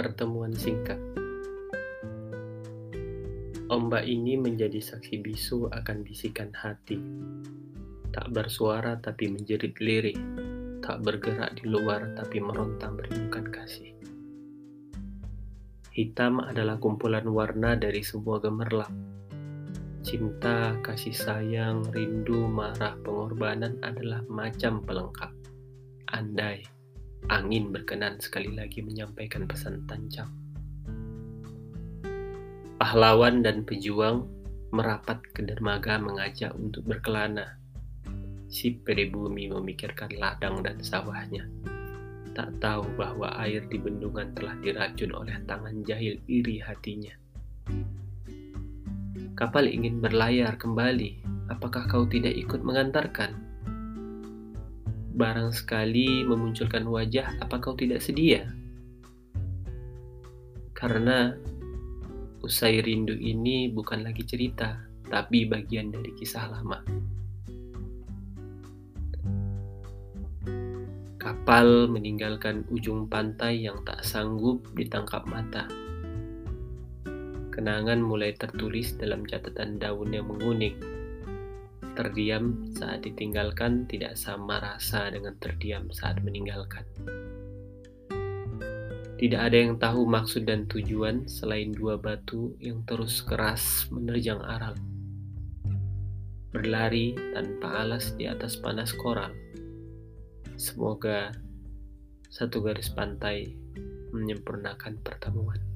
Pertemuan singkat. Ombak ini menjadi saksi bisu akan bisikan hati. Tak bersuara tapi menjerit lirik. Tak bergerak di luar tapi meronta merindukan kasih. Hitam adalah kumpulan warna dari semua gemerlap. Cinta, kasih sayang, rindu, marah, pengorbanan adalah macam pelengkap. Andai angin berkenan sekali lagi menyampaikan pesan tancap pahlawan dan pejuang merapat ke dermaga mengajak untuk berkelana. Si pribumi memikirkan ladang dan sawahnya. Tak tahu bahwa air di bendungan telah diracun oleh tangan jahil iri hatinya. Kapal ingin berlayar kembali, apakah kau tidak ikut mengantarkan? Barang sekali memunculkan wajah, apa kau tidak sedia? Karena Usai rindu ini bukan lagi cerita, tapi bagian dari kisah lama. Kapal meninggalkan ujung pantai yang tak sanggup ditangkap mata. Kenangan mulai tertulis dalam catatan daun yang menguning. Terdiam saat ditinggalkan tidak sama rasa dengan terdiam saat meninggalkan. Tidak ada yang tahu maksud dan tujuan selain dua batu yang terus keras menerjang aral. Berlari tanpa alas di atas panas koral. Semoga satu garis pantai menyempurnakan pertemuan.